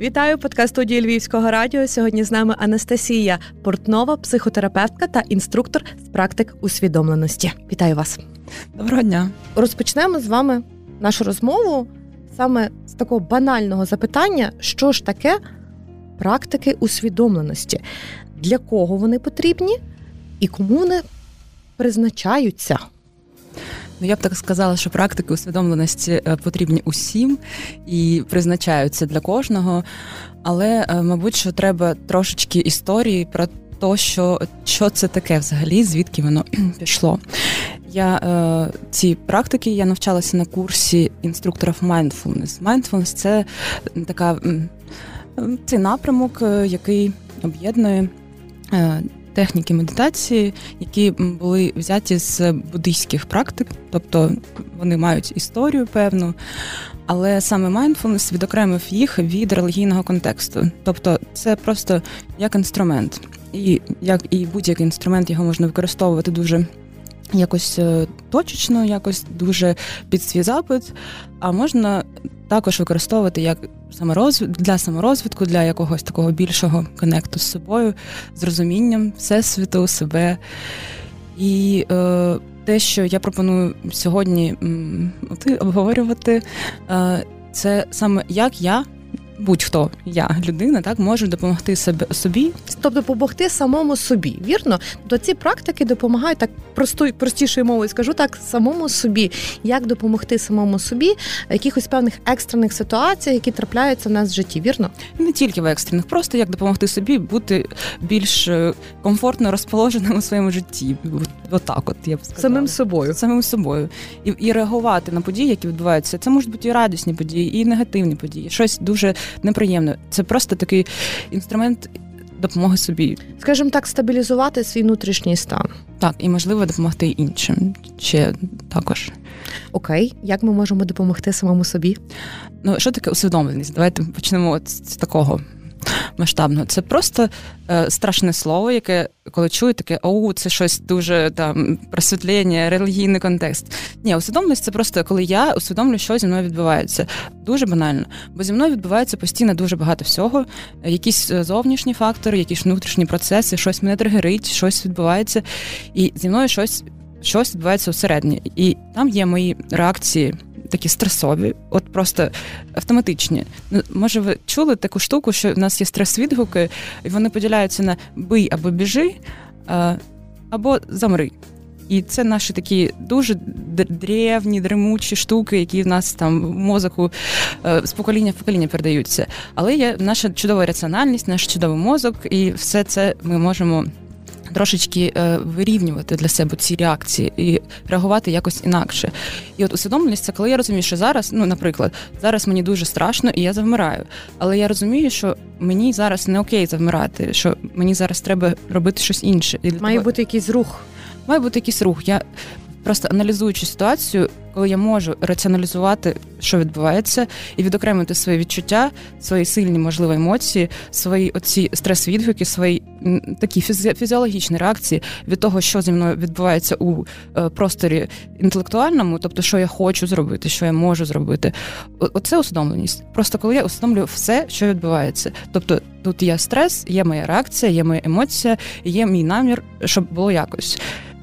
Вітаю подкаст студії Львівського радіо. Сьогодні з нами Анастасія Портнова, психотерапевтка та інструктор з практик усвідомленості. Вітаю вас. Доброго дня. Розпочнемо з вами нашу розмову саме з такого банального запитання, що ж таке практики усвідомленості, для кого вони потрібні і кому вони призначаються. Ну, я б так сказала, що практики усвідомленості е, потрібні усім і призначаються для кожного. Але, е, мабуть, що треба трошечки історії про те, що що це таке взагалі, звідки воно пішло. Я е, ці практики я навчалася на курсі інструкторів mindfulness. Mindfulness – це така цей напрямок, е, який об'єднує. Техніки медитації, які були взяті з буддийських практик, тобто вони мають історію певну, але саме mindfulness відокремив їх від релігійного контексту. Тобто, це просто як інструмент, і як і будь-який інструмент його можна використовувати дуже якось е, точечно, якось дуже під свій запит, а можна також використовувати як саморозвід для саморозвитку, для якогось такого більшого конекту з собою, з розумінням всесвіту, себе. І е, те, що я пропоную сьогодні м, обговорювати, е, це саме як я будь-хто, я людина, так можу допомогти себе собі, тобто допомогти самому собі. Вірно, то ці практики допомагають так простою, простішою мовою, скажу так, самому собі, як допомогти самому собі в якихось певних екстрених ситуаціях, які трапляються в нас в житті. Вірно, не тільки в екстрених, просто як допомогти собі бути більш е, комфортно розположеним у своєму житті. Отак, от я б сказала. самим собою, самим собою, і і реагувати на події, які відбуваються. Це можуть бути і радісні події, і негативні події. Щось дуже неприємно. Це просто такий інструмент допомоги собі. Скажімо так, стабілізувати свій внутрішній стан. Так, і можливо допомогти іншим ще також. Окей, як ми можемо допомогти самому собі? Ну, що таке усвідомленість? Давайте почнемо з такого масштабно. Це просто е, страшне слово, яке коли чую, таке оу, це щось дуже там просвітлення, релігійний контекст. Ні, усвідомленість це просто коли я усвідомлюю, що зі мною відбувається. Дуже банально. Бо зі мною відбувається постійно дуже багато всього. Якісь е, зовнішні фактори, якісь внутрішні процеси, щось мене тригерить, щось відбувається, і зі мною щось. Щось відбувається всередині, і там є мої реакції такі стресові, от просто автоматичні. Ну, може, ви чули таку штуку, що в нас є стрес-відгуки, і вони поділяються на бий або біжи, або замри. І це наші такі дуже древні, дремучі штуки, які в нас там в мозоку е, з покоління в покоління передаються. Але є наша чудова раціональність, наш чудовий мозок, і все це ми можемо трошечки е, вирівнювати для себе ці реакції і реагувати якось інакше. І от усвідомленість це коли я розумію, що зараз, ну, наприклад, зараз мені дуже страшно і я завмираю. Але я розумію, що мені зараз не окей завмирати, що мені зараз треба робити щось інше. І Має бути якийсь рух. Має бути якийсь рух. Я просто аналізуючи ситуацію, коли я можу раціоналізувати, що відбувається, і відокремити свої відчуття, свої сильні, можливі емоції, свої оці стрес-відгуки, свої такі фізіологічні реакції від того, що зі мною відбувається у е, просторі інтелектуальному, тобто, що я хочу зробити, що я можу зробити. Оце усвідомленість. Просто коли я усвідомлюю все, що відбувається. Тобто тут є стрес, є моя реакція, є моя емоція, є мій намір, щоб було якось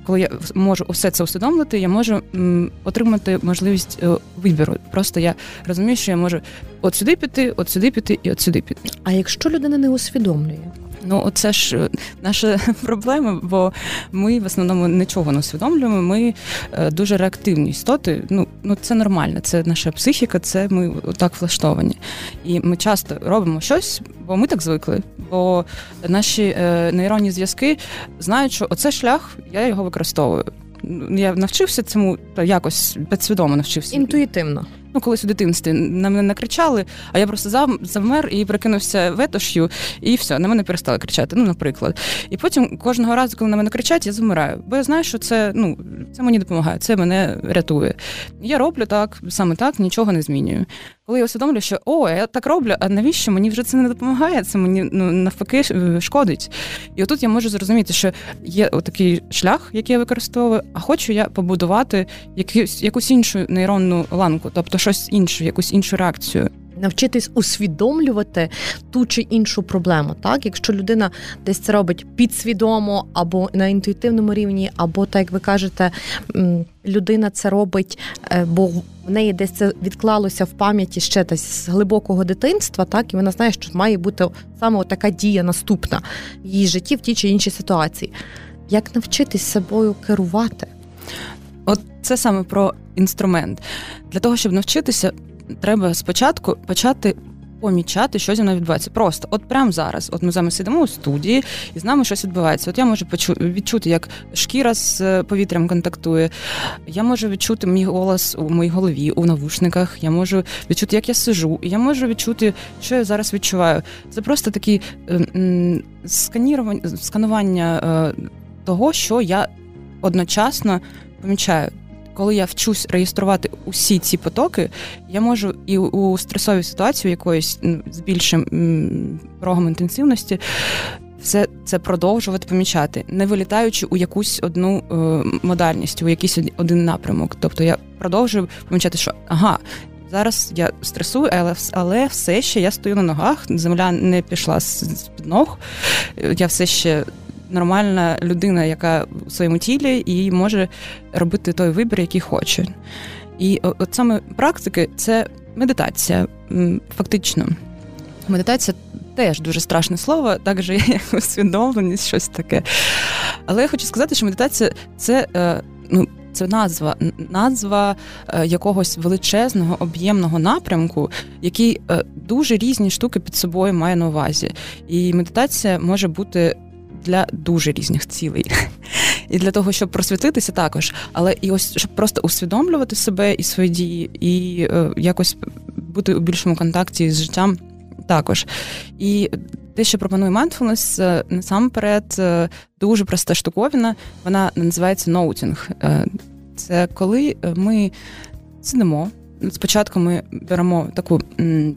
коли я можу усе це усвідомити, я можу м, отримати можливість е, вибору. Просто я розумію, що я можу от сюди піти, от сюди піти і от сюди піти. А якщо людина не усвідомлює? Ну, це ж е, наша проблема, бо ми в основному нічого не усвідомлюємо. Ми е, дуже реактивні істоти. Ну ну це нормально, це наша психіка, це ми так влаштовані. І ми часто робимо щось, бо ми так звикли. Бо наші е, нейронні зв'язки знають, що оце шлях, я його використовую. Я навчився цьому та якось підсвідомо навчився. Інтуїтивно. Ну, колись у дитинстві на мене накричали, а я просто завмер і прикинувся ветош'ю, і все, на мене перестали кричати. Ну, наприклад. І потім кожного разу, коли на мене кричать, я замираю. Бо я знаю, що це ну, це мені допомагає, це мене рятує. Я роблю так, саме так, нічого не змінюю. Коли я усвідомлю, що о, я так роблю, а навіщо мені вже це не допомагає? Це мені ну навпаки шкодить. І отут я можу зрозуміти, що є такий шлях, який я використовую, а хочу я побудувати якусь якусь іншу нейронну ланку, тобто щось інше, якусь іншу реакцію. Навчитись усвідомлювати ту чи іншу проблему. Так, якщо людина десь це робить підсвідомо або на інтуїтивному рівні, або так як ви кажете, людина це робить, е, бо в неї десь це відклалося в пам'яті ще десь з глибокого дитинства, так і вона знає, що має бути саме така дія наступна в її житті в тій чи іншій ситуації. Як навчитись собою керувати? От це саме про інструмент. Для того, щоб навчитися, треба спочатку почати. Помічати, що зі мною відбувається. Просто, от прямо зараз. От ми з вами сидимо у студії, і з нами щось відбувається. От я можу відчути, як шкіра з е, повітрям контактує. Я можу відчути мій голос у моїй голові, у навушниках. Я можу відчути, як я сижу, і я можу відчути, що я зараз відчуваю. Це просто такі ем, сканірування, сканування е, того, що я одночасно помічаю коли я вчусь реєструвати усі ці потоки, я можу і у стресовій ситуації якоїсь з більшим рогом інтенсивності. Все це продовжувати помічати, не вилітаючи у якусь одну е, модальність, у якийсь один напрямок. Тобто я продовжую помічати, що ага, зараз я стресую, але але все ще я стою на ногах, земля не пішла з під ног, я все ще нормальна людина, яка у своєму тілі і може робити той вибір, який хоче. І от саме практики це медитація, фактично. Медитація теж дуже страшне слово, так же як усвідомленість, щось таке. Але я хочу сказати, що медитація це е, ну, це назва назва е, якогось величезного об'ємного напрямку, який е, дуже різні штуки під собою має на увазі. І медитація може бути для дуже різних цілей. І для того, щоб просвітитися також, але і ось щоб просто усвідомлювати себе і свої дії, і е, якось бути у більшому контакті з життям також. І те, що пропонує mindfulness, е, насамперед е, дуже проста штуковина, вона називається noting. Е, це коли ми сидимо. Спочатку ми беремо таку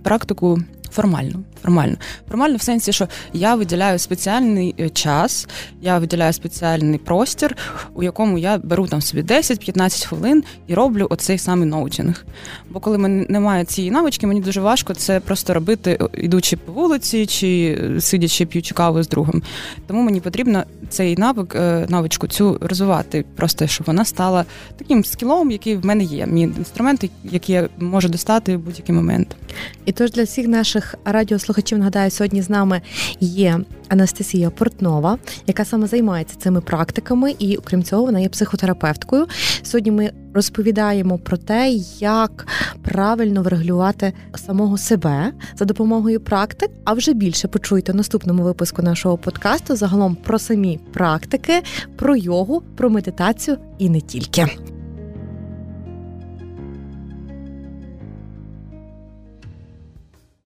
практику формально. Формально. Формально в сенсі, що я виділяю спеціальний е, час, я виділяю спеціальний простір, у якому я беру там собі 10-15 хвилин і роблю оцей самий noting. Бо коли мене немає цієї навички, мені дуже важко це просто робити, ідучи по вулиці чи е, сидячи п'ючи каву з другом. Тому мені потрібно цей навик, е, навичку цю розвивати, просто щоб вона стала таким скілом, який в мене є. Мій інструмент, який я можу достати в будь-який момент. І тож для всіх наших радіослухачів нагадаю, сьогодні з нами є Анастасія Портнова, яка саме займається цими практиками, і окрім цього, вона є психотерапевткою. Сьогодні ми розповідаємо про те, як правильно врегулювати самого себе за допомогою практик. А вже більше почуйте в наступному випуску нашого подкасту загалом про самі практики, про йогу, про медитацію і не тільки.